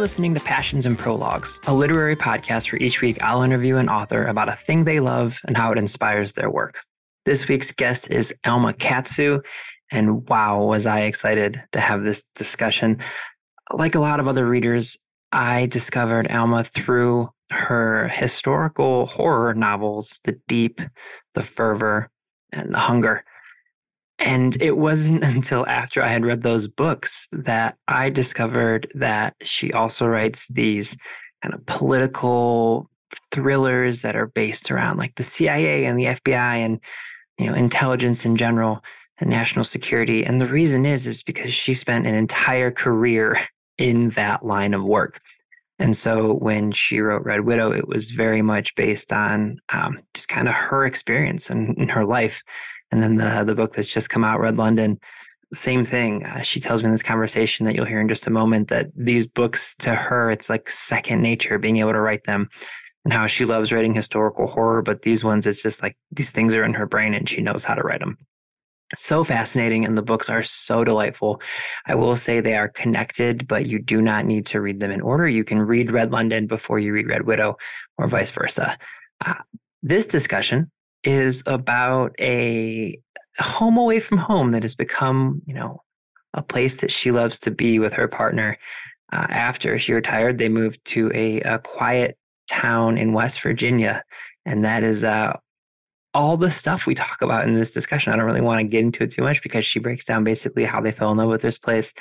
Listening to Passions and Prologues, a literary podcast where each week I'll interview an author about a thing they love and how it inspires their work. This week's guest is Alma Katsu, and wow, was I excited to have this discussion. Like a lot of other readers, I discovered Alma through her historical horror novels, The Deep, The Fervor, and The Hunger. And it wasn't until after I had read those books that I discovered that she also writes these kind of political thrillers that are based around like the CIA and the FBI and you know intelligence in general and national security. And the reason is is because she spent an entire career in that line of work. And so when she wrote Red Widow, it was very much based on um, just kind of her experience and, and her life and then the the book that's just come out, Red London, same thing. Uh, she tells me in this conversation that you'll hear in just a moment that these books to her, it's like second nature being able to write them and how she loves writing historical horror. But these ones, it's just like these things are in her brain and she knows how to write them. So fascinating. And the books are so delightful. I will say they are connected, but you do not need to read them in order. You can read Red London before you read Red Widow or vice versa. Uh, this discussion is about a home away from home that has become, you know, a place that she loves to be with her partner. Uh, after she retired, they moved to a, a, quiet town in West Virginia. And that is uh, all the stuff we talk about in this discussion. I don't really want to get into it too much because she breaks down basically how they fell in love with this place,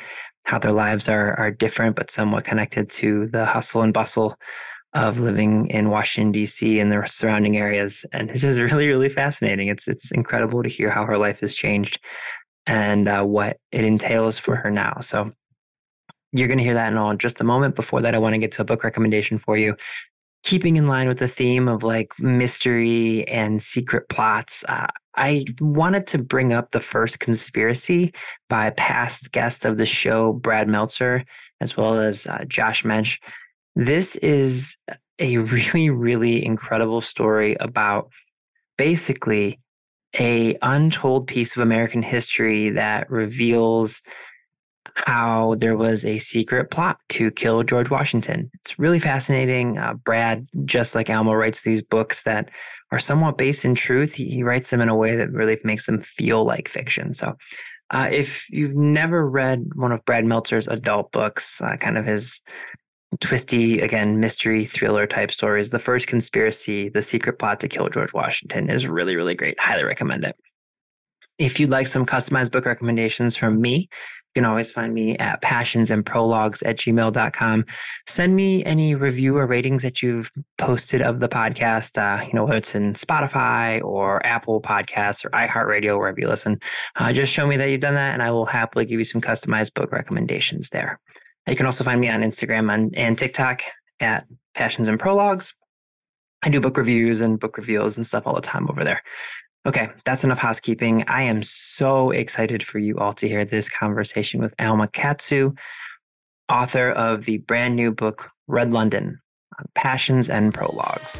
how their lives are, are different, but somewhat connected to the hustle and bustle of living in Washington D.C. and the surrounding areas, and it's just really, really fascinating. It's it's incredible to hear how her life has changed and uh, what it entails for her now. So you're going to hear that in all just a moment. Before that, I want to get to a book recommendation for you. Keeping in line with the theme of like mystery and secret plots, uh, I wanted to bring up the first conspiracy by past guest of the show, Brad Meltzer, as well as uh, Josh Mensch. This is a really, really incredible story about basically a untold piece of American history that reveals how there was a secret plot to kill George Washington. It's really fascinating. Uh, Brad, just like Alma, writes these books that are somewhat based in truth. He, he writes them in a way that really makes them feel like fiction. So, uh, if you've never read one of Brad Meltzer's adult books, uh, kind of his twisty, again, mystery thriller type stories. The first conspiracy, The Secret Plot to Kill George Washington, is really, really great. Highly recommend it. If you'd like some customized book recommendations from me, you can always find me at passionsandprologues at gmail.com. Send me any review or ratings that you've posted of the podcast, uh, you know, whether it's in Spotify or Apple Podcasts or iHeartRadio, wherever you listen. Uh, just show me that you've done that, and I will happily give you some customized book recommendations there. You can also find me on Instagram and, and TikTok at Passions and Prologues. I do book reviews and book reveals and stuff all the time over there. Okay, that's enough housekeeping. I am so excited for you all to hear this conversation with Alma Katsu, author of the brand new book, Red London Passions and Prologues.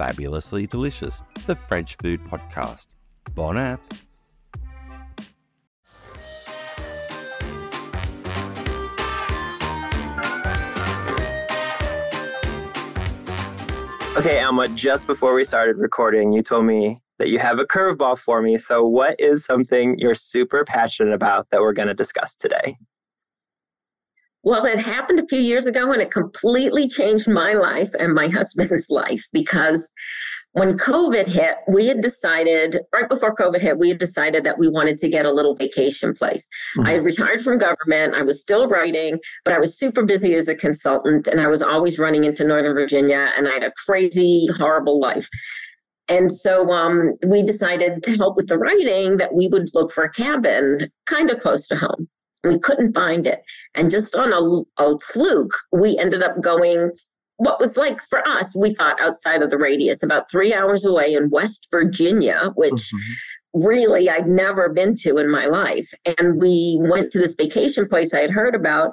Fabulously Delicious, the French food podcast. Bon app. Okay, Alma, just before we started recording, you told me that you have a curveball for me. So, what is something you're super passionate about that we're going to discuss today? Well, it happened a few years ago and it completely changed my life and my husband's life because when COVID hit, we had decided, right before COVID hit, we had decided that we wanted to get a little vacation place. Mm-hmm. I had retired from government. I was still writing, but I was super busy as a consultant and I was always running into Northern Virginia and I had a crazy, horrible life. And so um, we decided to help with the writing that we would look for a cabin kind of close to home. We couldn't find it. And just on a, a fluke, we ended up going what was like for us, we thought outside of the radius, about three hours away in West Virginia, which mm-hmm. really I'd never been to in my life. And we went to this vacation place I had heard about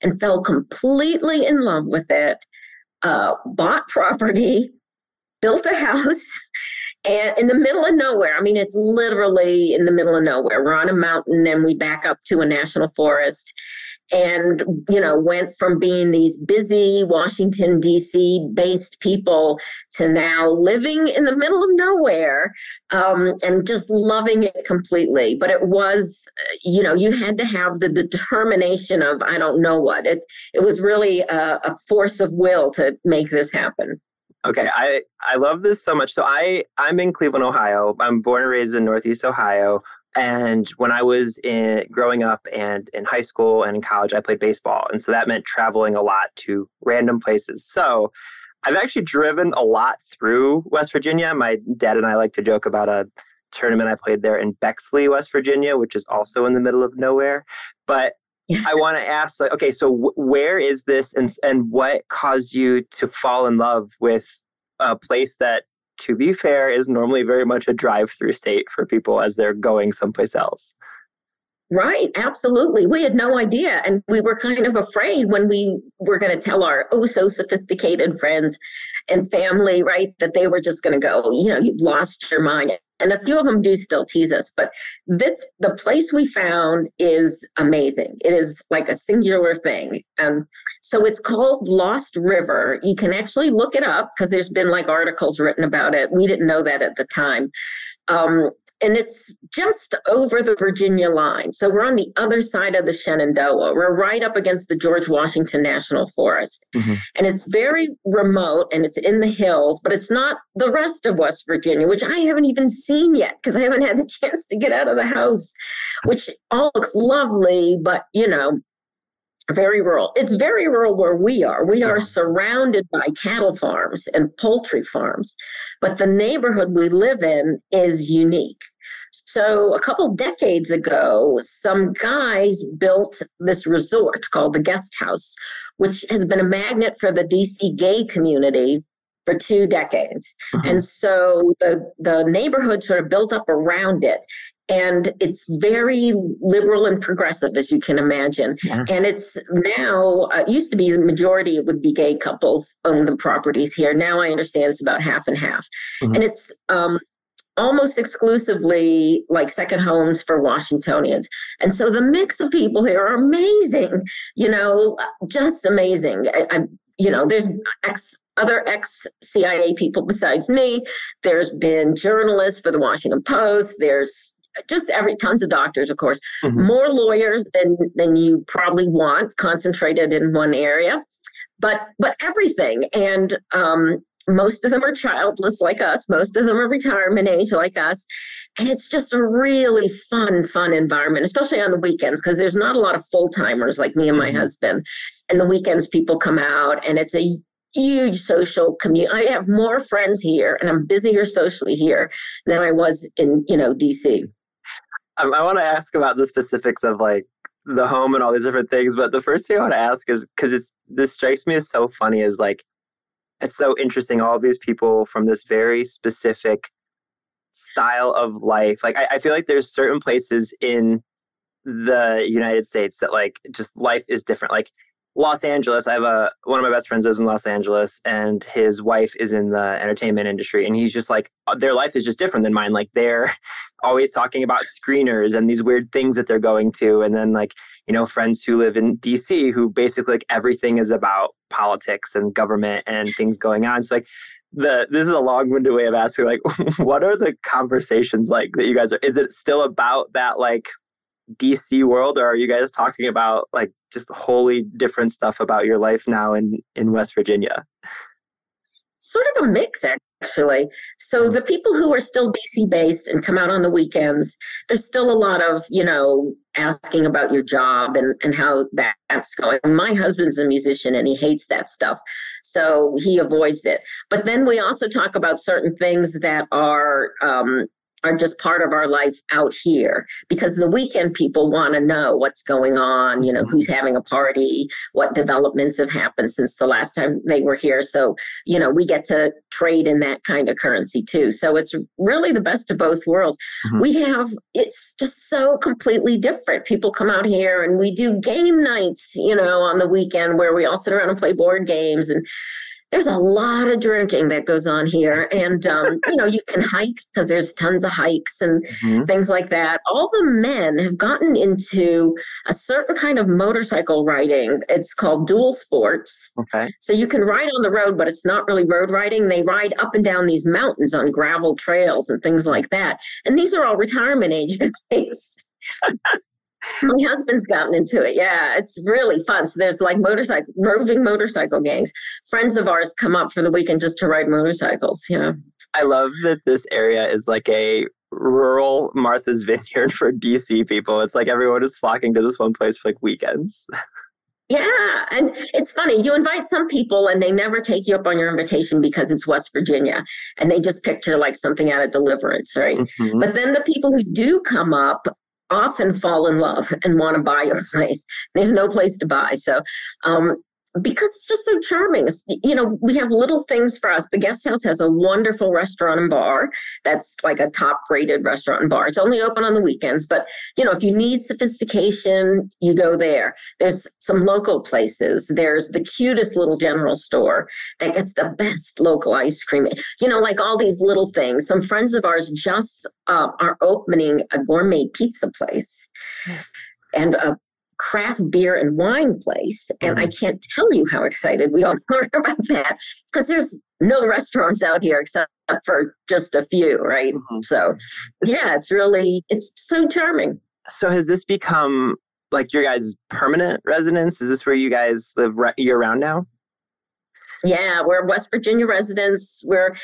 and fell completely in love with it. Uh, bought property, built a house, and in the middle of nowhere. I mean, it's literally in the middle of nowhere. We're on a mountain and we back up to a national forest and you know went from being these busy washington d.c based people to now living in the middle of nowhere um, and just loving it completely but it was you know you had to have the determination of i don't know what it it was really a, a force of will to make this happen Okay, I I love this so much. So I I'm in Cleveland, Ohio. I'm born and raised in Northeast Ohio. And when I was in growing up and in high school and in college, I played baseball. And so that meant traveling a lot to random places. So I've actually driven a lot through West Virginia. My dad and I like to joke about a tournament I played there in Beckley, West Virginia, which is also in the middle of nowhere. But I want to ask, like, okay, so w- where is this, and and what caused you to fall in love with a place that to be fair, is normally very much a drive through state for people as they're going someplace else. Right, absolutely. We had no idea. And we were kind of afraid when we were going to tell our oh so sophisticated friends and family, right, that they were just going to go, you know, you've lost your mind. And a few of them do still tease us, but this, the place we found is amazing. It is like a singular thing. Um, so it's called Lost River. You can actually look it up because there's been like articles written about it. We didn't know that at the time. Um, and it's just over the Virginia line. So we're on the other side of the Shenandoah. We're right up against the George Washington National Forest. Mm-hmm. And it's very remote and it's in the hills, but it's not the rest of West Virginia, which I haven't even seen yet because I haven't had the chance to get out of the house, which all looks lovely, but you know, very rural. It's very rural where we are. We are surrounded by cattle farms and poultry farms, but the neighborhood we live in is unique. So, a couple decades ago, some guys built this resort called the Guest House, which has been a magnet for the DC gay community for two decades. Mm-hmm. And so the, the neighborhood sort of built up around it and it's very liberal and progressive as you can imagine yeah. and it's now uh, it used to be the majority it would be gay couples own the properties here now i understand it's about half and half mm-hmm. and it's um, almost exclusively like second homes for washingtonians and so the mix of people here are amazing you know just amazing I, I you know there's ex other ex CIA people besides me. There's been journalists for the Washington Post. There's just every tons of doctors, of course, mm-hmm. more lawyers than than you probably want concentrated in one area, but but everything and um, most of them are childless like us. Most of them are retirement age like us. And it's just a really fun, fun environment, especially on the weekends, because there's not a lot of full timers like me and my mm-hmm. husband. And the weekends people come out and it's a huge social community. I have more friends here and I'm busier socially here than I was in, you know, DC. Um, I, I want to ask about the specifics of like the home and all these different things, but the first thing I want to ask is because it's this strikes me as so funny is like it's so interesting. All these people from this very specific style of life. Like I, I feel like there's certain places in the United States that like just life is different. Like Los Angeles, I have a one of my best friends lives in Los Angeles, and his wife is in the entertainment industry, and he's just like uh, their life is just different than mine. Like they're always talking about screeners and these weird things that they're going to, and then like you know friends who live in DC who basically like everything is about politics and government and things going on. So like the this is a long-winded way of asking like what are the conversations like that you guys are is it still about that like DC world, or are you guys talking about like just wholly different stuff about your life now in in West Virginia? Sort of a mix, actually. So the people who are still DC based and come out on the weekends, there's still a lot of, you know, asking about your job and, and how that's going. My husband's a musician and he hates that stuff. So he avoids it. But then we also talk about certain things that are um, are just part of our life out here because the weekend people want to know what's going on, you know, who's mm-hmm. having a party, what developments have happened since the last time they were here. So, you know, we get to trade in that kind of currency too. So it's really the best of both worlds. Mm-hmm. We have, it's just so completely different. People come out here and we do game nights, you know, on the weekend where we all sit around and play board games and there's a lot of drinking that goes on here. And um, you know you can hike because there's tons of hikes and mm-hmm. things like that. All the men have gotten into a certain kind of motorcycle riding. It's called dual sports. Okay. So you can ride on the road but it's not really road riding. They ride up and down these mountains on gravel trails and things like that. And these are all retirement age guys my husband's gotten into it. Yeah, it's really fun. So there's like motorcycle roving motorcycle gangs. Friends of ours come up for the weekend just to ride motorcycles. Yeah. I love that this area is like a rural Martha's Vineyard for DC people. It's like everyone is flocking to this one place for like weekends. Yeah, and it's funny. You invite some people and they never take you up on your invitation because it's West Virginia and they just picture like something out of deliverance, right? Mm-hmm. But then the people who do come up often fall in love and want to buy a place. There's no place to buy. So um, because it's just so charming. It's, you know, we have little things for us. The guest house has a wonderful restaurant and bar that's like a top rated restaurant and bar. It's only open on the weekends, but you know, if you need sophistication, you go there. There's some local places. There's the cutest little general store that gets the best local ice cream. You know, like all these little things. Some friends of ours just uh, are opening a gourmet pizza place and a craft beer and wine place. And mm-hmm. I can't tell you how excited we all are about that because there's no restaurants out here except for just a few, right? Mm-hmm. So, yeah, it's really, it's so charming. So, has this become like your guys' permanent residence? Is this where you guys live year round now? Yeah, we're West Virginia residents. We're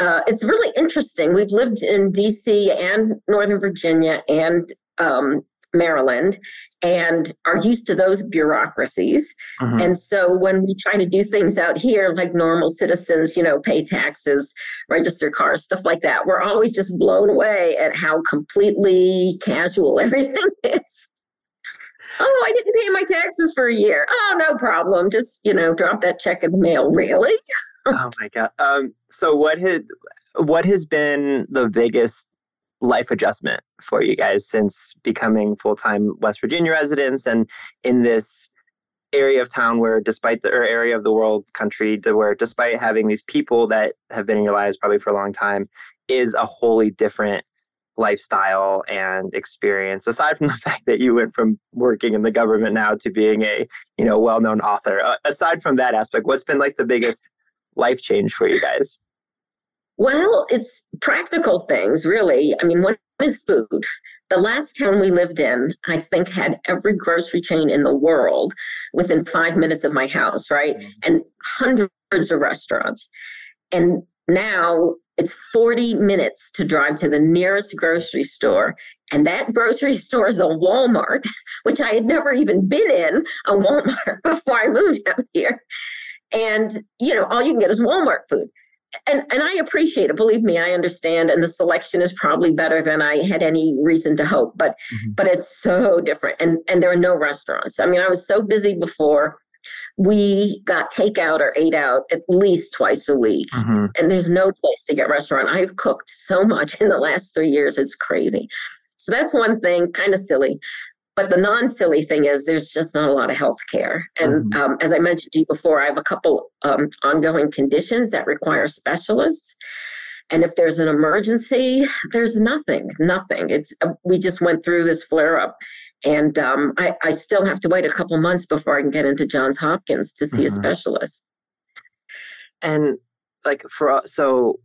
uh, it's really interesting. We've lived in D.C. and Northern Virginia and um, Maryland and are used to those bureaucracies. Mm-hmm. And so when we try to do things out here, like normal citizens, you know, pay taxes, register cars, stuff like that, we're always just blown away at how completely casual everything is. Oh, I didn't pay my taxes for a year. Oh, no problem. Just, you know, drop that check in the mail. Really? oh my God. Um, so what has what has been the biggest life adjustment for you guys since becoming full-time West Virginia residents and in this area of town where despite the or area of the world country where despite having these people that have been in your lives probably for a long time is a wholly different lifestyle and experience. Aside from the fact that you went from working in the government now to being a you know well-known author uh, aside from that aspect what's been like the biggest life change for you guys well, it's practical things, really. I mean, one is food. The last town we lived in, I think, had every grocery chain in the world within five minutes of my house, right? Mm-hmm. And hundreds of restaurants. And now it's 40 minutes to drive to the nearest grocery store. And that grocery store is a Walmart, which I had never even been in a Walmart before I moved out here. And, you know, all you can get is Walmart food and and I appreciate it. Believe me, I understand, and the selection is probably better than I had any reason to hope. But mm-hmm. but it's so different, and and there are no restaurants. I mean, I was so busy before. We got takeout or ate out at least twice a week, mm-hmm. and there's no place to get restaurant. I've cooked so much in the last three years; it's crazy. So that's one thing, kind of silly. But the non silly thing is there's just not a lot of health care. And mm-hmm. um, as I mentioned to you before, I have a couple um, ongoing conditions that require specialists. And if there's an emergency, there's nothing, nothing. It's uh, we just went through this flare up, and um, I, I, still have to wait a couple months before I can get into Johns Hopkins to see mm-hmm. a specialist. And like for so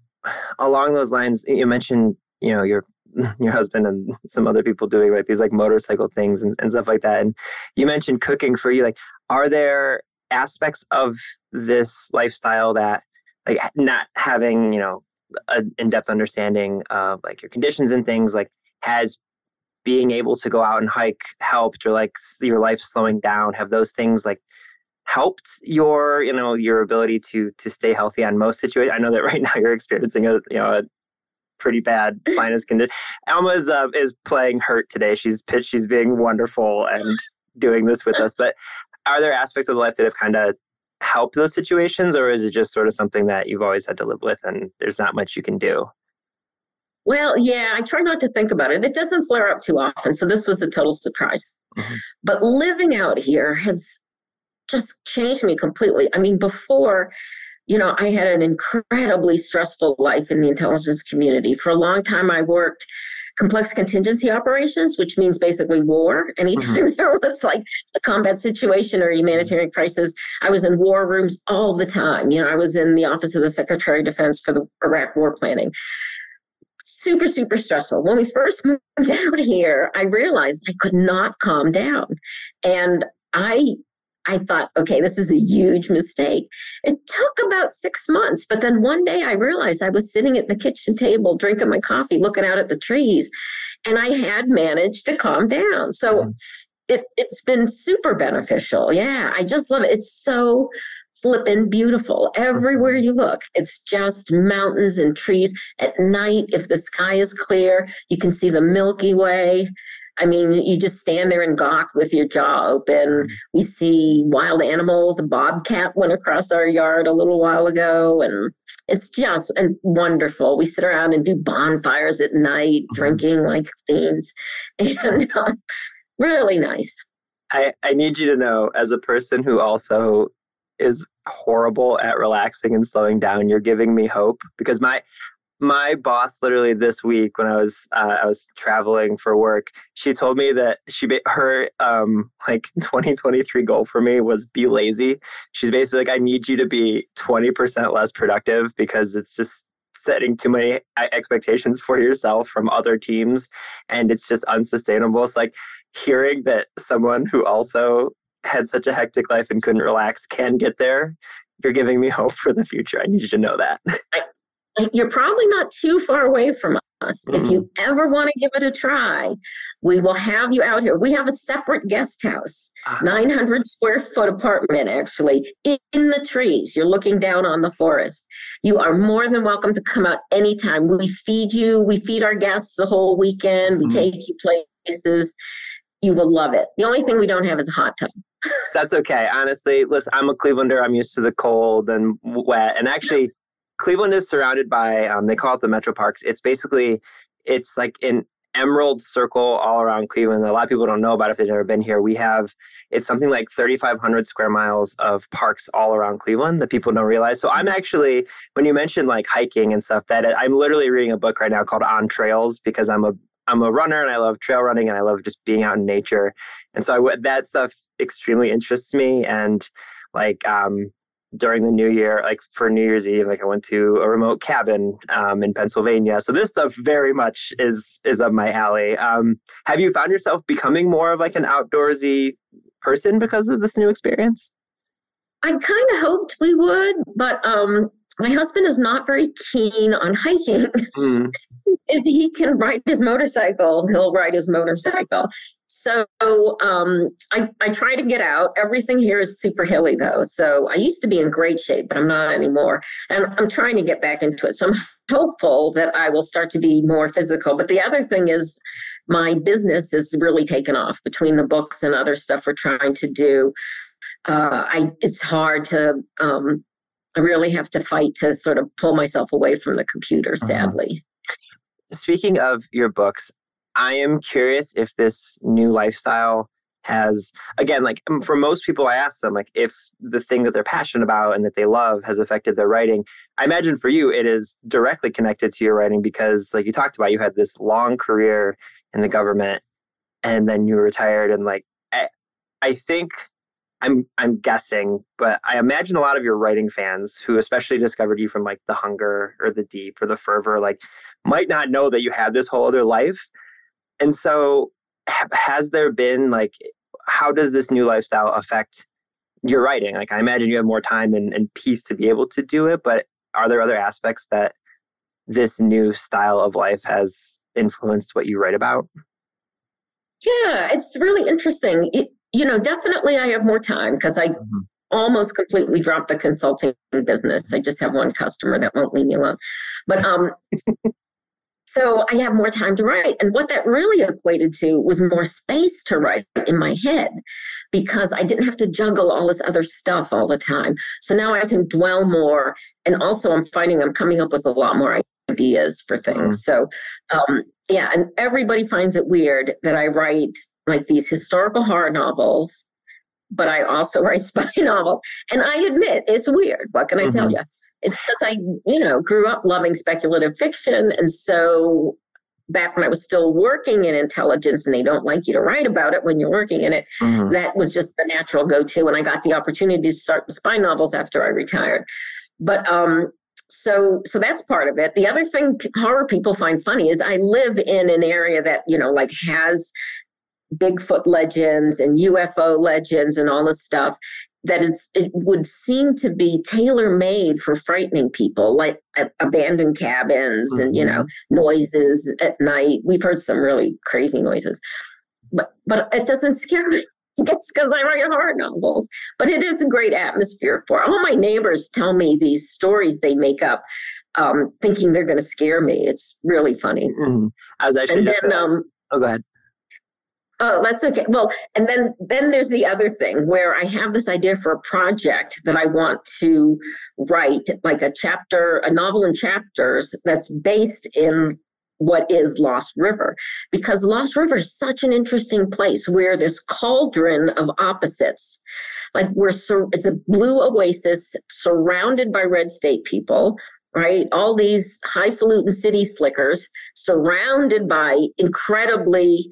along those lines, you mentioned you know your your husband and some other people doing like these like motorcycle things and, and stuff like that. And you mentioned cooking for you. Like, are there aspects of this lifestyle that like not having you know an in-depth understanding of like your conditions and things like has being able to go out and hike helped or like your life slowing down have those things like helped your you know your ability to to stay healthy on most situations i know that right now you're experiencing a you know a pretty bad sinus condition alma is uh, is playing hurt today she's pitched she's being wonderful and doing this with us but are there aspects of life that have kind of helped those situations or is it just sort of something that you've always had to live with and there's not much you can do well, yeah, I try not to think about it. It doesn't flare up too often. So this was a total surprise. Mm-hmm. But living out here has just changed me completely. I mean, before, you know, I had an incredibly stressful life in the intelligence community. For a long time, I worked complex contingency operations, which means basically war. Anytime mm-hmm. there was like a combat situation or humanitarian crisis, I was in war rooms all the time. You know, I was in the office of the Secretary of Defense for the Iraq war planning super, super stressful. When we first moved out here, I realized I could not calm down. And I I thought, okay, this is a huge mistake. It took about six months, but then one day I realized I was sitting at the kitchen table drinking my coffee, looking out at the trees, and I had managed to calm down. So mm-hmm. it, it's been super beneficial. Yeah, I just love it. It's so flippin' beautiful everywhere you look. It's just mountains and trees. At night, if the sky is clear, you can see the Milky Way. I mean, you just stand there and gawk with your jaw open. Mm-hmm. We see wild animals. A bobcat went across our yard a little while ago, and it's just and wonderful. We sit around and do bonfires at night, mm-hmm. drinking like fiends, and uh, really nice. I, I need you to know, as a person who also is horrible at relaxing and slowing down. You're giving me hope because my my boss literally this week when I was uh, I was traveling for work, she told me that she her um like 2023 goal for me was be lazy. She's basically like I need you to be 20% less productive because it's just setting too many expectations for yourself from other teams and it's just unsustainable. It's like hearing that someone who also had such a hectic life and couldn't relax can get there, you're giving me hope for the future. I need you to know that. You're probably not too far away from us. Mm-hmm. If you mm-hmm. ever want to give it a try, we will have you out here. We have a separate guest house, uh-huh. 900 square foot apartment, actually, in the trees. You're looking down on the forest. You are more than welcome to come out anytime. We feed you, we feed our guests the whole weekend, we mm-hmm. take you places. You will love it. The only thing we don't have is a hot tub. That's okay. Honestly, listen, I'm a Clevelander. I'm used to the cold and wet. And actually, Cleveland is surrounded by, um, they call it the Metro Parks. It's basically, it's like an emerald circle all around Cleveland. A lot of people don't know about if they've never been here. We have, it's something like 3,500 square miles of parks all around Cleveland that people don't realize. So I'm actually, when you mentioned like hiking and stuff, that I'm literally reading a book right now called On Trails because I'm a I'm a runner and I love trail running and I love just being out in nature. And so I, that stuff extremely interests me. And like um, during the new year, like for New Year's Eve, like I went to a remote cabin um, in Pennsylvania. So this stuff very much is is up my alley. Um, have you found yourself becoming more of like an outdoorsy person because of this new experience? I kind of hoped we would, but um, my husband is not very keen on hiking. Mm. if he can ride his motorcycle, he'll ride his motorcycle. So um, I, I try to get out. Everything here is super hilly though. So I used to be in great shape, but I'm not anymore. And I'm trying to get back into it. So I'm hopeful that I will start to be more physical. But the other thing is my business is really taken off between the books and other stuff we're trying to do. Uh, I it's hard to um, I really have to fight to sort of pull myself away from the computer, uh-huh. sadly. Uh-huh. Speaking of your books, I am curious if this new lifestyle has, again, like for most people, I ask them, like, if the thing that they're passionate about and that they love has affected their writing. I imagine for you, it is directly connected to your writing because, like you talked about, you had this long career in the government and then you retired. And, like, I, I think I'm I'm guessing, but I imagine a lot of your writing fans who especially discovered you from like the hunger or the deep or the fervor, like might not know that you had this whole other life. And so has there been like how does this new lifestyle affect your writing? Like I imagine you have more time and, and peace to be able to do it, but are there other aspects that this new style of life has influenced what you write about? Yeah, it's really interesting. It, you know, definitely I have more time because I mm-hmm. almost completely dropped the consulting business. I just have one customer that won't leave me alone. But um so I have more time to write. And what that really equated to was more space to write in my head because I didn't have to juggle all this other stuff all the time. So now I can dwell more. And also, I'm finding I'm coming up with a lot more ideas for things. Mm. So, um, yeah, and everybody finds it weird that I write like these historical horror novels, but I also write spy novels. And I admit it's weird. What can I mm-hmm. tell you? It's because I, you know, grew up loving speculative fiction. And so back when I was still working in intelligence and they don't like you to write about it when you're working in it, mm-hmm. that was just the natural go to. And I got the opportunity to start spy novels after I retired. But um, so so that's part of it the other thing horror people find funny is i live in an area that you know like has bigfoot legends and ufo legends and all this stuff that it would seem to be tailor made for frightening people like uh, abandoned cabins mm-hmm. and you know mm-hmm. noises at night we've heard some really crazy noises but but it doesn't scare me it's because I write horror novels. But it is a great atmosphere for all my neighbors tell me these stories they make up, um, thinking they're going to scare me. It's really funny. Mm-hmm. I was actually. And then, um, oh, go ahead. Oh, that's okay. Well, and then then there's the other thing where I have this idea for a project that I want to write, like a chapter, a novel in chapters that's based in what is Lost River because Lost River is such an interesting place where this cauldron of opposites, like we're sur- it's a blue oasis surrounded by red state people, right? All these highfalutin city slickers surrounded by incredibly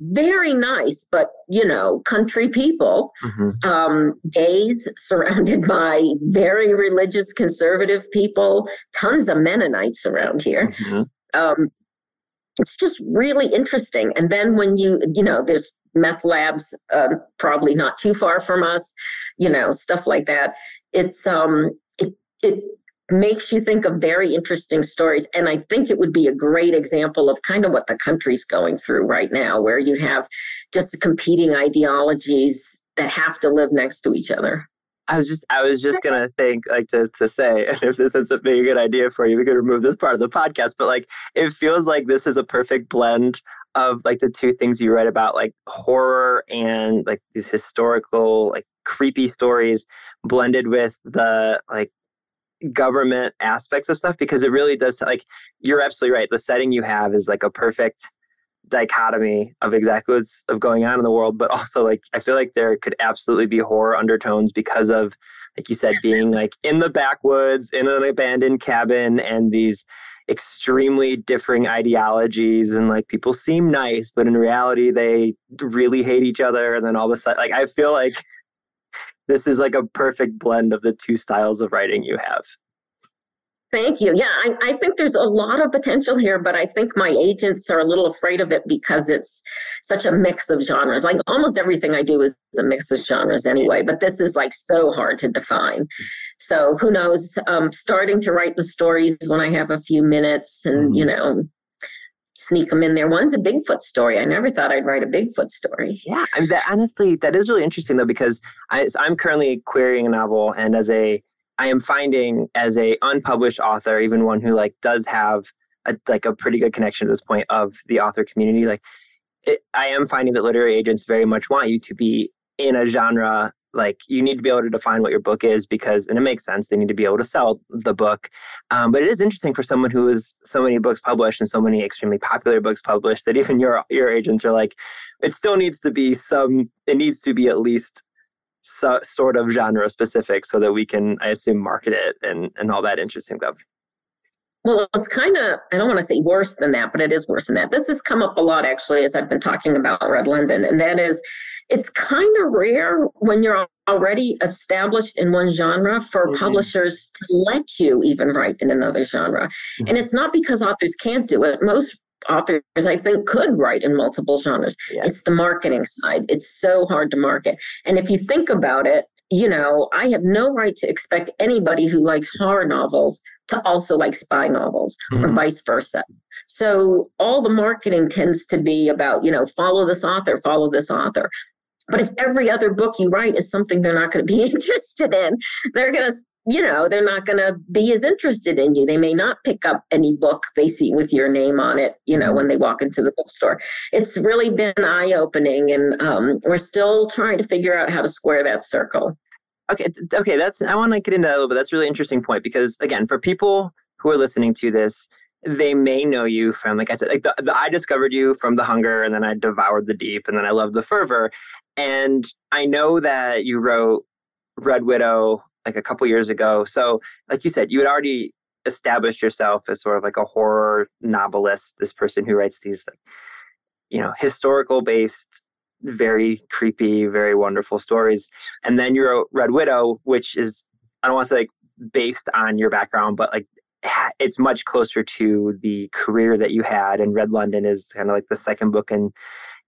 very nice, but you know, country people, mm-hmm. um, gays surrounded by very religious conservative people, tons of Mennonites around here. Mm-hmm. Um, it's just really interesting. And then when you, you know, there's meth labs uh, probably not too far from us, you know, stuff like that. It's um, it it makes you think of very interesting stories, and I think it would be a great example of kind of what the country's going through right now, where you have just competing ideologies that have to live next to each other. I was just I was just gonna think like to to say, and if this ends up being a good idea for you, we could remove this part of the podcast. But like it feels like this is a perfect blend of like the two things you write about, like horror and like these historical, like creepy stories blended with the like government aspects of stuff because it really does like you're absolutely right. The setting you have is like a perfect dichotomy of exactly what's of going on in the world, but also like I feel like there could absolutely be horror undertones because of, like you said, being like in the backwoods in an abandoned cabin and these extremely differing ideologies and like people seem nice, but in reality they really hate each other. And then all of a sudden, like I feel like this is like a perfect blend of the two styles of writing you have. Thank you. Yeah, I, I, think there's a lot of potential here, but I think my agents are a little afraid of it because it's such a mix of genres. Like almost everything I do is a mix of genres anyway, but this is like so hard to define. So who knows? Um, starting to write the stories when I have a few minutes and, you mm-hmm. know, sneak them in there. One's a Bigfoot story. I never thought I'd write a Bigfoot story. Yeah, that, honestly, that is really interesting though, because I, I'm currently querying a novel and as a I am finding as a unpublished author, even one who like does have a, like a pretty good connection to this point of the author community, like it, I am finding that literary agents very much want you to be in a genre like you need to be able to define what your book is because and it makes sense they need to be able to sell the book um, but it is interesting for someone who has so many books published and so many extremely popular books published that even your your agents are like it still needs to be some it needs to be at least so, sort of genre specific so that we can, I assume, market it and, and all that interesting stuff. Well, it's kind of, I don't want to say worse than that, but it is worse than that. This has come up a lot actually as I've been talking about Red London. And that is, it's kind of rare when you're already established in one genre for mm-hmm. publishers to let you even write in another genre. Mm-hmm. And it's not because authors can't do it. Most authors I think could write in multiple genres. Yes. It's the marketing side. It's so hard to market. And if you think about it, you know, I have no right to expect anybody who likes horror novels to also like spy novels mm-hmm. or vice versa. So all the marketing tends to be about, you know, follow this author, follow this author. But if every other book you write is something they're not going to be interested in, they're going to, you know, they're not going to be as interested in you. They may not pick up any book they see with your name on it, you know, when they walk into the bookstore. It's really been eye opening, and um, we're still trying to figure out how to square that circle. Okay, okay, that's I want to get into that a little bit. That's a really interesting point because again, for people who are listening to this, they may know you from like I said, like the, the, I discovered you from the hunger, and then I devoured the deep, and then I loved the fervor, and I know that you wrote Red Widow like a couple years ago. So, like you said, you had already established yourself as sort of like a horror novelist, this person who writes these like you know historical based very creepy, very wonderful stories. And then you wrote Red Widow, which is I don't want to say like based on your background, but like it's much closer to the career that you had. And Red London is kind of like the second book in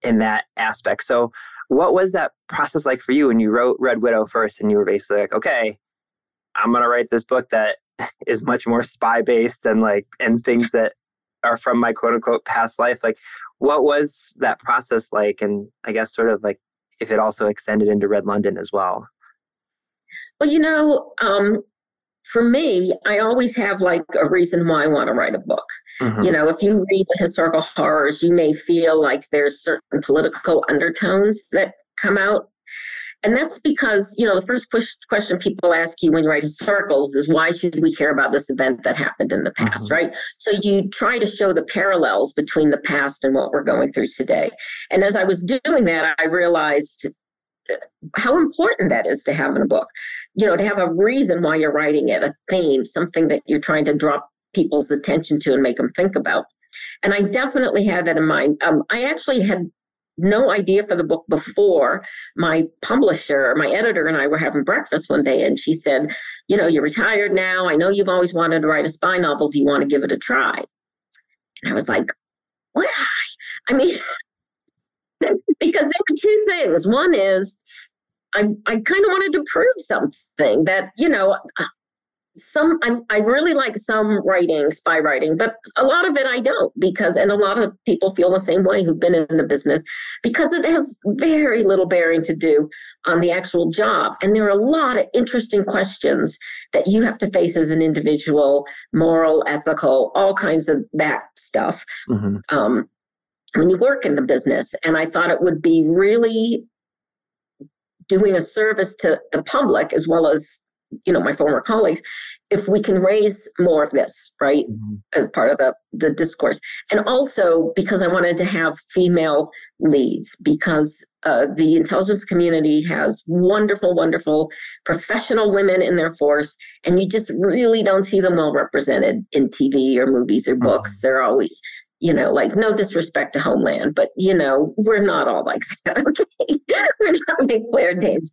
in that aspect. So what was that process like for you when you wrote Red Widow first and you were basically like, okay, I'm gonna write this book that is much more spy based and like and things that are from my quote unquote past life. Like what was that process like? And I guess sort of like if it also extended into Red London as well. Well, you know, um, for me, I always have like a reason why I want to write a book. Mm-hmm. You know, if you read the historical horrors, you may feel like there's certain political undertones that come out. And that's because, you know, the first question people ask you when you write historicals is why should we care about this event that happened in the past, mm-hmm. right? So you try to show the parallels between the past and what we're going through today. And as I was doing that, I realized uh, how important that is to have in a book. You know, to have a reason why you're writing it, a theme, something that you're trying to draw people's attention to and make them think about. And I definitely had that in mind. Um, I actually had no idea for the book before my publisher, my editor, and I were having breakfast one day, and she said, You know, you're retired now. I know you've always wanted to write a spy novel. Do you want to give it a try? And I was like, Why? I mean, because there were two things. One is, I, I kind of wanted to prove something that, you know, some I'm, i really like some writing spy writing but a lot of it i don't because and a lot of people feel the same way who've been in the business because it has very little bearing to do on the actual job and there are a lot of interesting questions that you have to face as an individual moral ethical all kinds of that stuff mm-hmm. um, when you work in the business and i thought it would be really doing a service to the public as well as you know my former colleagues if we can raise more of this right mm-hmm. as part of the, the discourse and also because i wanted to have female leads because uh, the intelligence community has wonderful wonderful professional women in their force and you just really don't see them well represented in tv or movies or books mm-hmm. they're always you know, like no disrespect to Homeland, but you know, we're not all like that. Okay, we're not big Claire Danes.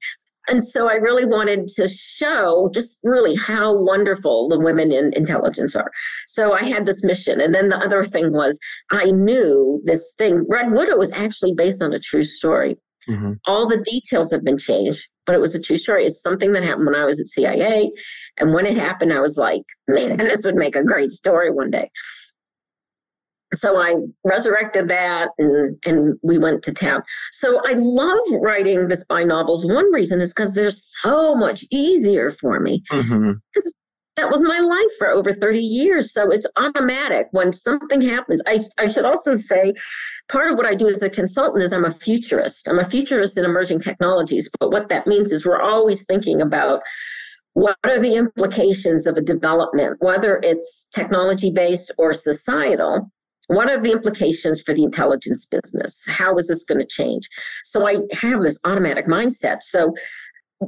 And so I really wanted to show just really how wonderful the women in intelligence are. So I had this mission. And then the other thing was I knew this thing, Red Widow was actually based on a true story. Mm-hmm. All the details have been changed, but it was a true story. It's something that happened when I was at CIA. And when it happened, I was like, man, this would make a great story one day so I resurrected that and, and we went to town. So I love writing the spy novels. One reason is because they're so much easier for me. Because mm-hmm. that was my life for over 30 years. So it's automatic when something happens. I, I should also say part of what I do as a consultant is I'm a futurist. I'm a futurist in emerging technologies. But what that means is we're always thinking about what are the implications of a development, whether it's technology based or societal what are the implications for the intelligence business? How is this going to change? So I have this automatic mindset. So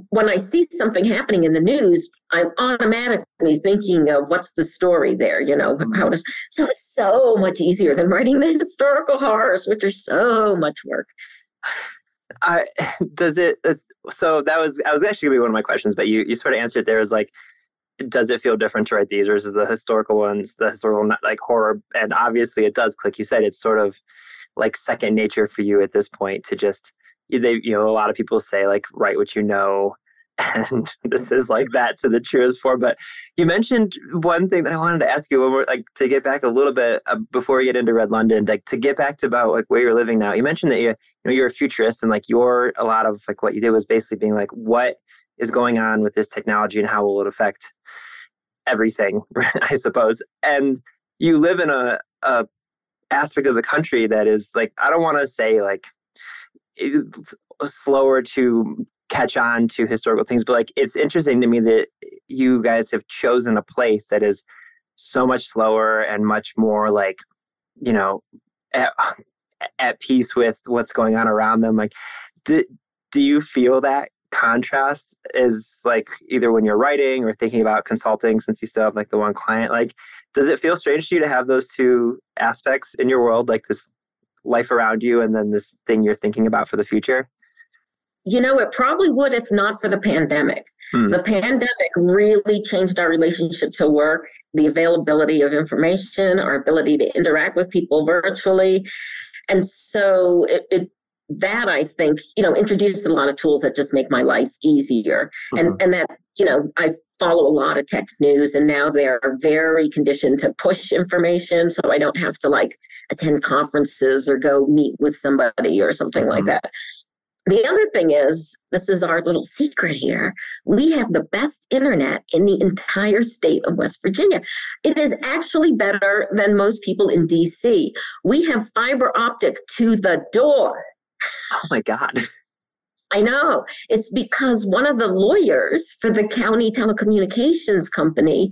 when I see something happening in the news, I'm automatically thinking of what's the story there, you know, how mm-hmm. does so it's so much easier than writing the historical horrors, which are so much work. I does it so that was I was actually gonna be one of my questions, but you you sort of answered there is like does it feel different to write these versus the historical ones, the historical like horror? And obviously, it does. Like you said, it's sort of like second nature for you at this point to just they you know a lot of people say like write what you know and this is like that to the truest form. But you mentioned one thing that I wanted to ask you we're like to get back a little bit uh, before we get into Red London, like to get back to about like where you're living now. You mentioned that you you know you're a futurist and like your a lot of like what you did was basically being like what is going on with this technology and how will it affect everything, I suppose. And you live in a, a aspect of the country that is like I don't want to say like slower to catch on to historical things but like it's interesting to me that you guys have chosen a place that is so much slower and much more like you know at, at peace with what's going on around them like do, do you feel that contrast is like either when you're writing or thinking about consulting since you still have like the one client like does it feel strange to you to have those two aspects in your world like this life around you and then this thing you're thinking about for the future you know, it probably would if not for the pandemic. Hmm. The pandemic really changed our relationship to work, the availability of information, our ability to interact with people virtually. And so it, it that I think, you know, introduced a lot of tools that just make my life easier. Mm-hmm. And and that, you know, I follow a lot of tech news and now they're very conditioned to push information. So I don't have to like attend conferences or go meet with somebody or something mm-hmm. like that. The other thing is, this is our little secret here. We have the best internet in the entire state of West Virginia. It is actually better than most people in DC. We have fiber optic to the door. Oh my God. I know. It's because one of the lawyers for the county telecommunications company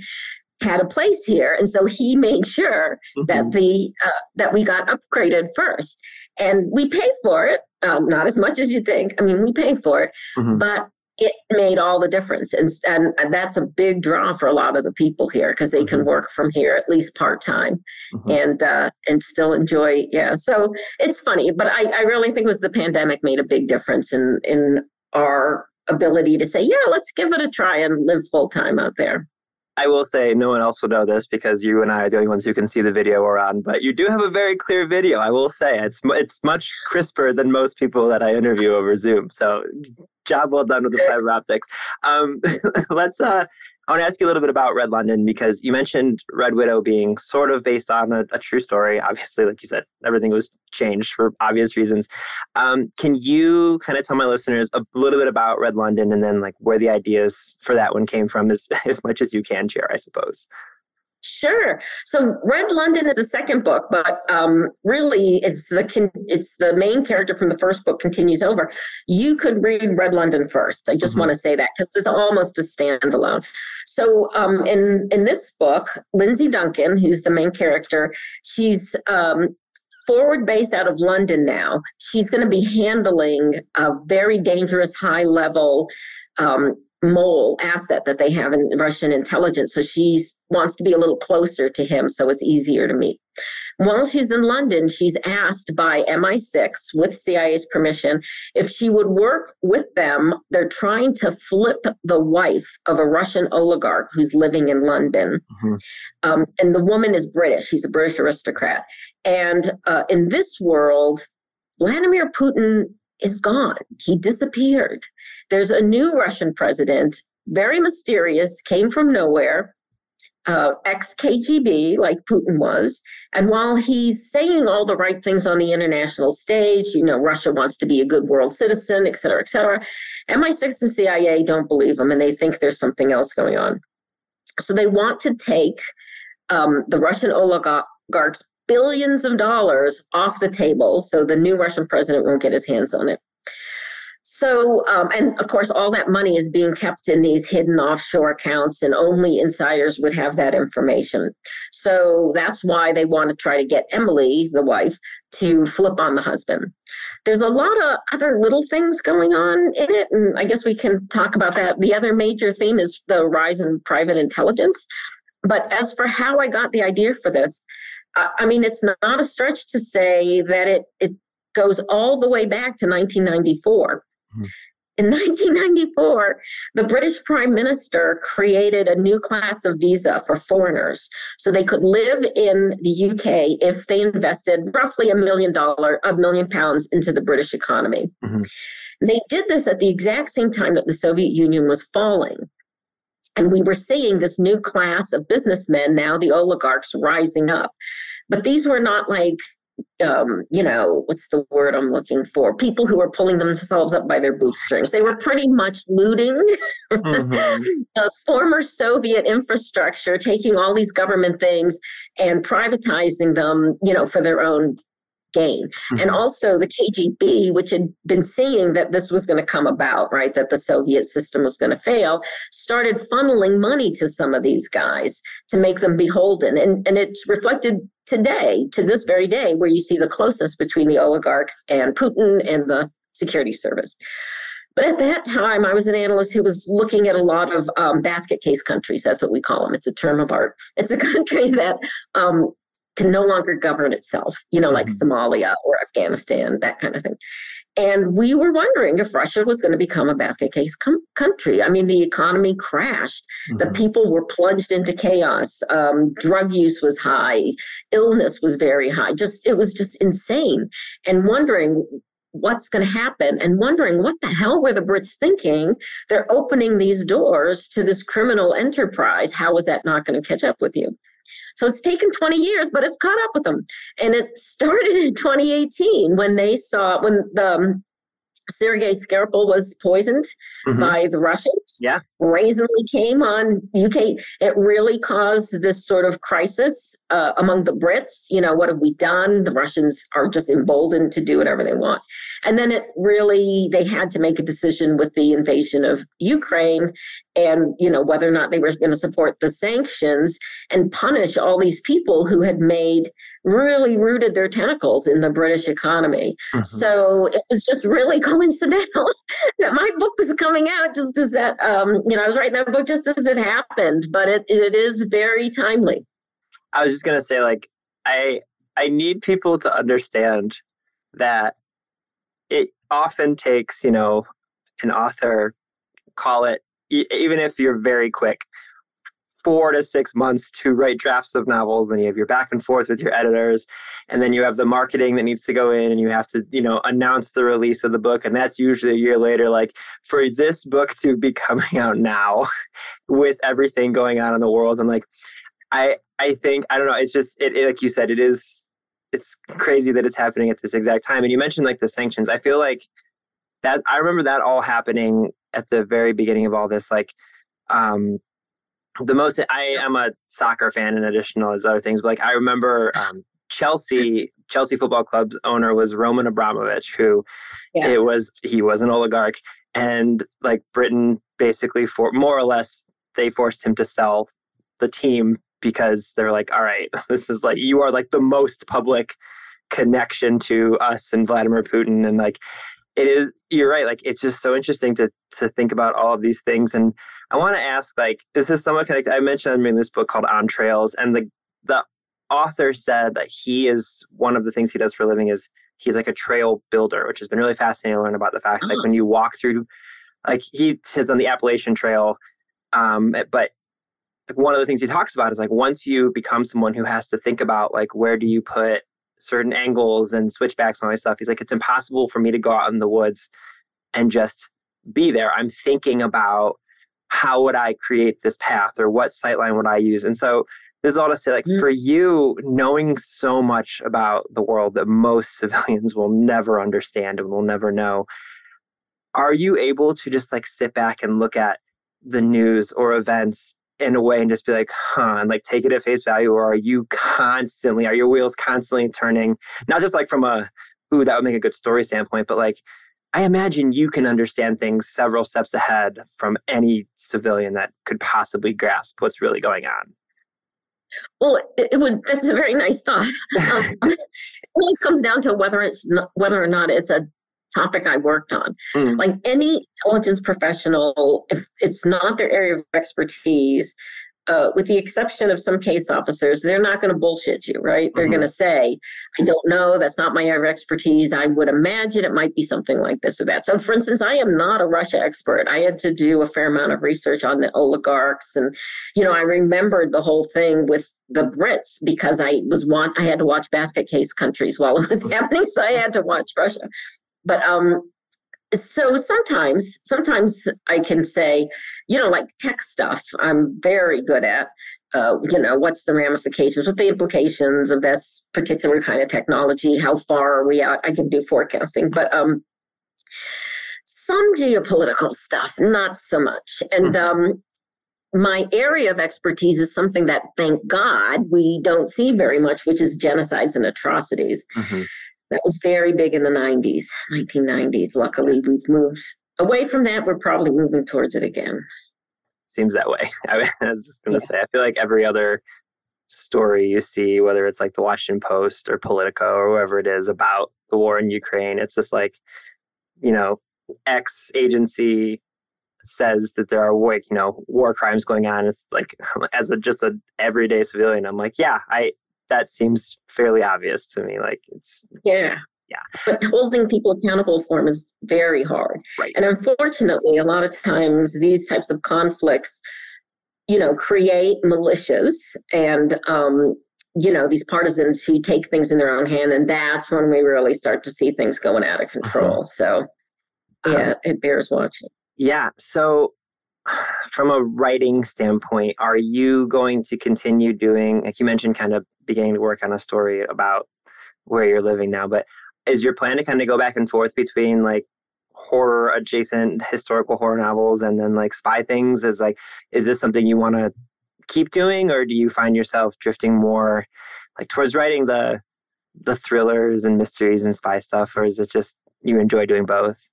had a place here and so he made sure mm-hmm. that the uh, that we got upgraded first and we pay for it um, not as much as you think i mean we pay for it mm-hmm. but it made all the difference and, and that's a big draw for a lot of the people here because they mm-hmm. can work from here at least part-time mm-hmm. and uh, and still enjoy yeah so it's funny but I, I really think it was the pandemic made a big difference in in our ability to say yeah let's give it a try and live full-time out there I will say no one else will know this because you and I are the only ones who can see the video we're on. But you do have a very clear video. I will say it's it's much crisper than most people that I interview over Zoom. So job well done with the fiber optics. Um, let's uh, I want to ask you a little bit about Red London because you mentioned Red Widow being sort of based on a, a true story. Obviously, like you said, everything was changed for obvious reasons. Um, can you kind of tell my listeners a little bit about Red London and then like where the ideas for that one came from as, as much as you can share, I suppose? Sure. So Red London is the second book, but um, really it's the it's the main character from the first book continues over. You could read Red London first. I just mm-hmm. want to say that because it's almost a standalone. So um, in in this book, Lyndsey Duncan, who's the main character, she's um, forward based out of London now. She's going to be handling a very dangerous high level um, mole asset that they have in Russian intelligence. So she wants to be a little closer to him so it's easier to meet. While she's in London, she's asked by MI6 with CIA's permission if she would work with them. They're trying to flip the wife of a Russian oligarch who's living in London. Mm-hmm. Um, and the woman is British, she's a British aristocrat. And uh, in this world, Vladimir Putin is gone. He disappeared. There's a new Russian president, very mysterious, came from nowhere, uh, ex KGB, like Putin was. And while he's saying all the right things on the international stage, you know, Russia wants to be a good world citizen, et cetera, et cetera, MI6 and CIA don't believe him and they think there's something else going on. So they want to take um, the Russian oligarchs billions of dollars off the table so the new Russian president won't get his hands on it. So, um, and of course, all that money is being kept in these hidden offshore accounts, and only insiders would have that information. So that's why they want to try to get Emily, the wife, to flip on the husband. There's a lot of other little things going on in it, and I guess we can talk about that. The other major theme is the rise in private intelligence. But as for how I got the idea for this, I mean, it's not a stretch to say that it, it goes all the way back to 1994. Mm-hmm. In 1994, the British Prime Minister created a new class of visa for foreigners. So they could live in the UK if they invested roughly a million dollar, a million pounds into the British economy. Mm-hmm. They did this at the exact same time that the Soviet Union was falling. And we were seeing this new class of businessmen, now the oligarchs, rising up. But these were not like um, you know, what's the word I'm looking for? People who were pulling themselves up by their bootstrings. They were pretty much looting mm-hmm. the former Soviet infrastructure, taking all these government things and privatizing them, you know, for their own gain. Mm-hmm. And also the KGB, which had been seeing that this was going to come about, right, that the Soviet system was going to fail, started funneling money to some of these guys to make them beholden. And, and it's reflected today, to this very day, where you see the closeness between the oligarchs and Putin and the security service. But at that time, I was an analyst who was looking at a lot of um, basket case countries. That's what we call them. It's a term of art. It's a country that um, can no longer govern itself, you know, like mm-hmm. Somalia or Afghanistan, that kind of thing. And we were wondering if Russia was going to become a basket case com- country. I mean, the economy crashed. Mm-hmm. The people were plunged into chaos. Um, drug use was high. Illness was very high. Just, it was just insane. And wondering what's going to happen and wondering what the hell were the Brits thinking? They're opening these doors to this criminal enterprise. How is that not going to catch up with you? So it's taken 20 years, but it's caught up with them. And it started in 2018 when they saw, when the um, Sergei Skripal was poisoned mm-hmm. by the Russians. Yeah. Brazenly came on UK. It really caused this sort of crisis uh, among the Brits. You know, what have we done? The Russians are just emboldened to do whatever they want. And then it really, they had to make a decision with the invasion of Ukraine and, you know, whether or not they were going to support the sanctions and punish all these people who had made really rooted their tentacles in the British economy. Mm-hmm. So it was just really coincidental that my book was coming out just as that, um, you know, I was writing that book just as it happened, but it, it is very timely. I was just going to say, like, I, I need people to understand that it often takes, you know, an author, call it, even if you're very quick, four to six months to write drafts of novels. Then you have your back and forth with your editors, and then you have the marketing that needs to go in, and you have to, you know, announce the release of the book, and that's usually a year later. Like for this book to be coming out now, with everything going on in the world, and like, I I think I don't know. It's just it, it like you said, it is. It's crazy that it's happening at this exact time. And you mentioned like the sanctions. I feel like that I remember that all happening at the very beginning of all this. Like, um, the most I am a soccer fan in addition to all other things, but like I remember um, Chelsea Chelsea Football Club's owner was Roman Abramovich, who yeah. it was he was an oligarch, and like Britain basically for more or less they forced him to sell the team because they're like, all right, this is like you are like the most public connection to us and Vladimir Putin, and like it is you're right like it's just so interesting to to think about all of these things and i want to ask like this is somewhat connected i mentioned i'm reading this book called on trails and the the author said that he is one of the things he does for a living is he's like a trail builder which has been really fascinating to learn about the fact like when you walk through like he says on the appalachian trail um but like one of the things he talks about is like once you become someone who has to think about like where do you put certain angles and switchbacks and all that stuff. He's like, it's impossible for me to go out in the woods and just be there. I'm thinking about how would I create this path or what sightline would I use? And so this is all to say, like, mm-hmm. for you, knowing so much about the world that most civilians will never understand and will never know, are you able to just like sit back and look at the news or events in a way and just be like, huh, and like take it at face value, or are you constantly, are your wheels constantly turning? Not just like from a, ooh, that would make a good story standpoint, but like, I imagine you can understand things several steps ahead from any civilian that could possibly grasp what's really going on. Well, it, would. That's a very nice thought. Um, it really comes down to whether it's not, whether or not it's a topic I worked on. Mm. Like any intelligence professional, if it's not their area of expertise, uh, with the exception of some case officers, they're not going to bullshit you, right? They're mm-hmm. going to say, I don't know, that's not my area of expertise. I would imagine it might be something like this or that. So, for instance, I am not a Russia expert. I had to do a fair amount of research on the oligarchs. And, you know, I remembered the whole thing with the Brits because I was want I had to watch basket case countries while it was happening. So I had to watch Russia. But um, so sometimes sometimes i can say you know like tech stuff i'm very good at uh, you know what's the ramifications what's the implications of this particular kind of technology how far are we out i can do forecasting but um some geopolitical stuff not so much. And mm-hmm. um my area of expertise is something that thank god we don't see very much which is genocides and atrocities. Mm-hmm that was very big in the 90s, 1990s. Luckily, we've moved away from that. We're probably moving towards it again. Seems that way. I, was just going to yeah. say, I feel like every other story you see, whether it's like the Washington Post or Politico or whoever it is about the war in Ukraine, it's just like, you know, X agency says that there are like you know war crimes going on it's like as a just a everyday civilian i'm like yeah i that seems fairly obvious to me. Like it's yeah. Yeah. But holding people accountable for them is very hard. Right. And unfortunately, a lot of times these types of conflicts, you know, create militias and um, you know, these partisans who take things in their own hand. And that's when we really start to see things going out of uh-huh. control. Uh-huh. So yeah, um, it bears watching. Yeah. So from a writing standpoint, are you going to continue doing, like you mentioned, kind of beginning to work on a story about where you're living now, but is your plan to kind of go back and forth between like horror adjacent historical horror novels and then like spy things? Is like, is this something you want to keep doing, or do you find yourself drifting more like towards writing the the thrillers and mysteries and spy stuff, or is it just you enjoy doing both?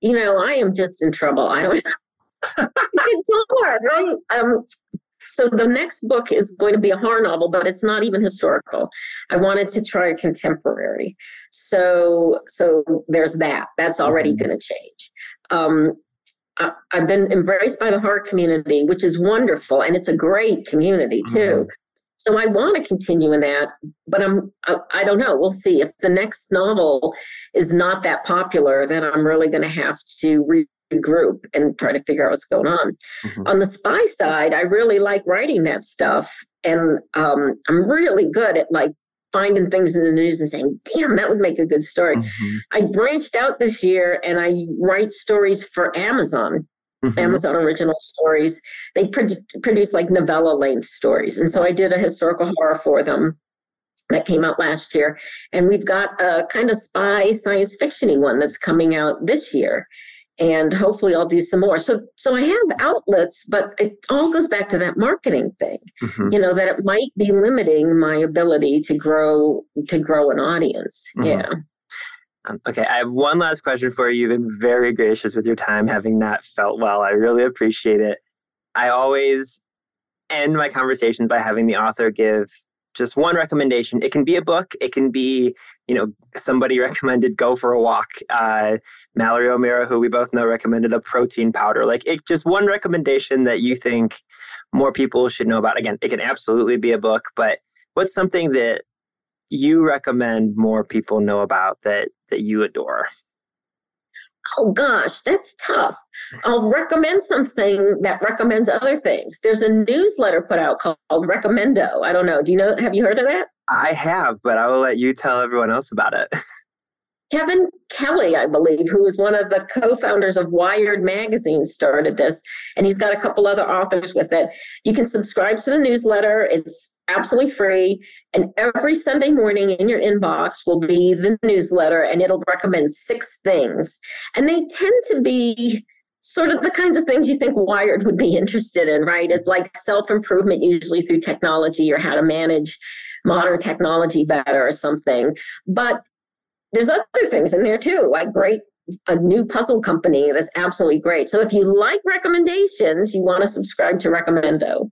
You know, I am just in trouble. I don't it's hard, right? Um, so the next book is going to be a horror novel, but it's not even historical. I wanted to try a contemporary. So so there's that. That's already mm-hmm. going to change. Um, I, have been embraced by the horror community, which is wonderful, and it's a great community too. Mm-hmm. So I want to continue in that, but I'm I, I, don't know. We'll see if the next novel is not that popular. Then I'm really going to have to re- group and try to figure out what's going on. Mm-hmm. On the spy side, I really like writing that stuff. And um, I'm really good at like finding things in the news and saying, damn, that would make a good story. Mm-hmm. I branched out this year and I write stories for Amazon. Mm-hmm. Amazon original stories. They pro- produce like novella length stories. And so I did a historical horror for them that came out last year. And we've got a kind of spy science fictiony one that's coming out this year and hopefully I'll do some more. So so I have outlets, but it all goes back to that marketing thing. Mm-hmm. You know that it might be limiting my ability to grow to grow an audience. Mm-hmm. Yeah. Um, okay, I have one last question for you. You've been very gracious with your time, having not felt well. I really appreciate it. I always end my conversations by having the author give just one recommendation. It can be a book. It can be, you know, somebody recommended go for a walk. Uh, Mallory O'Meara, who we both know, recommended a protein powder. Like it, just one recommendation that you think more people should know about. Again, it can absolutely be a book, but what's something that you recommend more people know about that that you adore? oh gosh, that's tough. I'll recommend something that recommends other things. There's a newsletter put out called Recommendo. I don't know. Do you know? Have you heard of that? I have, but I will let you tell everyone else about it. Kevin Kelly, I believe, who is one of the co founders of Wired Magazine, started this, and he's got a couple other authors with it. You can subscribe to the newsletter. It's absolutely free. And every Sunday morning in your inbox will be the newsletter, and it'll recommend six things. And they tend to be sort of the kinds of things you think Wired would be interested in, right? It's like self improvement, usually through technology or how to manage modern technology better or something. But there's other things in there too, like great a new puzzle company that's absolutely great. So if you like recommendations, you want to subscribe to Recommendo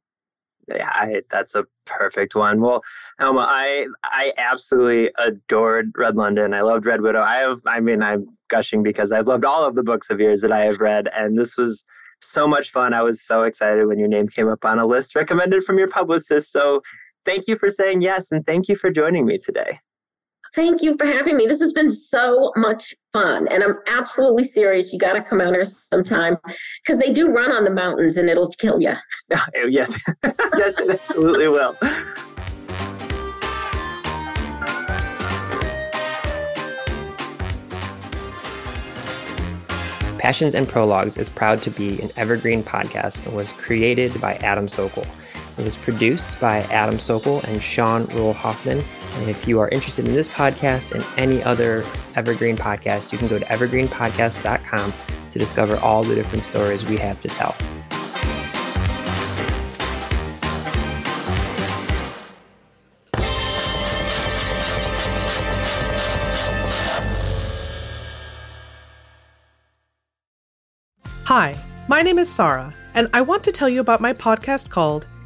yeah, I, that's a perfect one. Well, Alma, I I absolutely adored Red London. I loved Red Widow. I have, I mean, I'm gushing because I've loved all of the books of yours that I have read, and this was so much fun. I was so excited when your name came up on a list recommended from your publicist. So, thank you for saying yes, and thank you for joining me today. Thank you for having me. This has been so much fun. And I'm absolutely serious. You got to come out here sometime because they do run on the mountains and it'll kill you. Oh, yes. yes, it absolutely will. Passions and Prologues is proud to be an evergreen podcast and was created by Adam Sokol. It was produced by Adam Sokol and Sean Rule Hoffman. And if you are interested in this podcast and any other evergreen podcast, you can go to evergreenpodcast.com to discover all the different stories we have to tell. Hi, my name is Sarah, and I want to tell you about my podcast called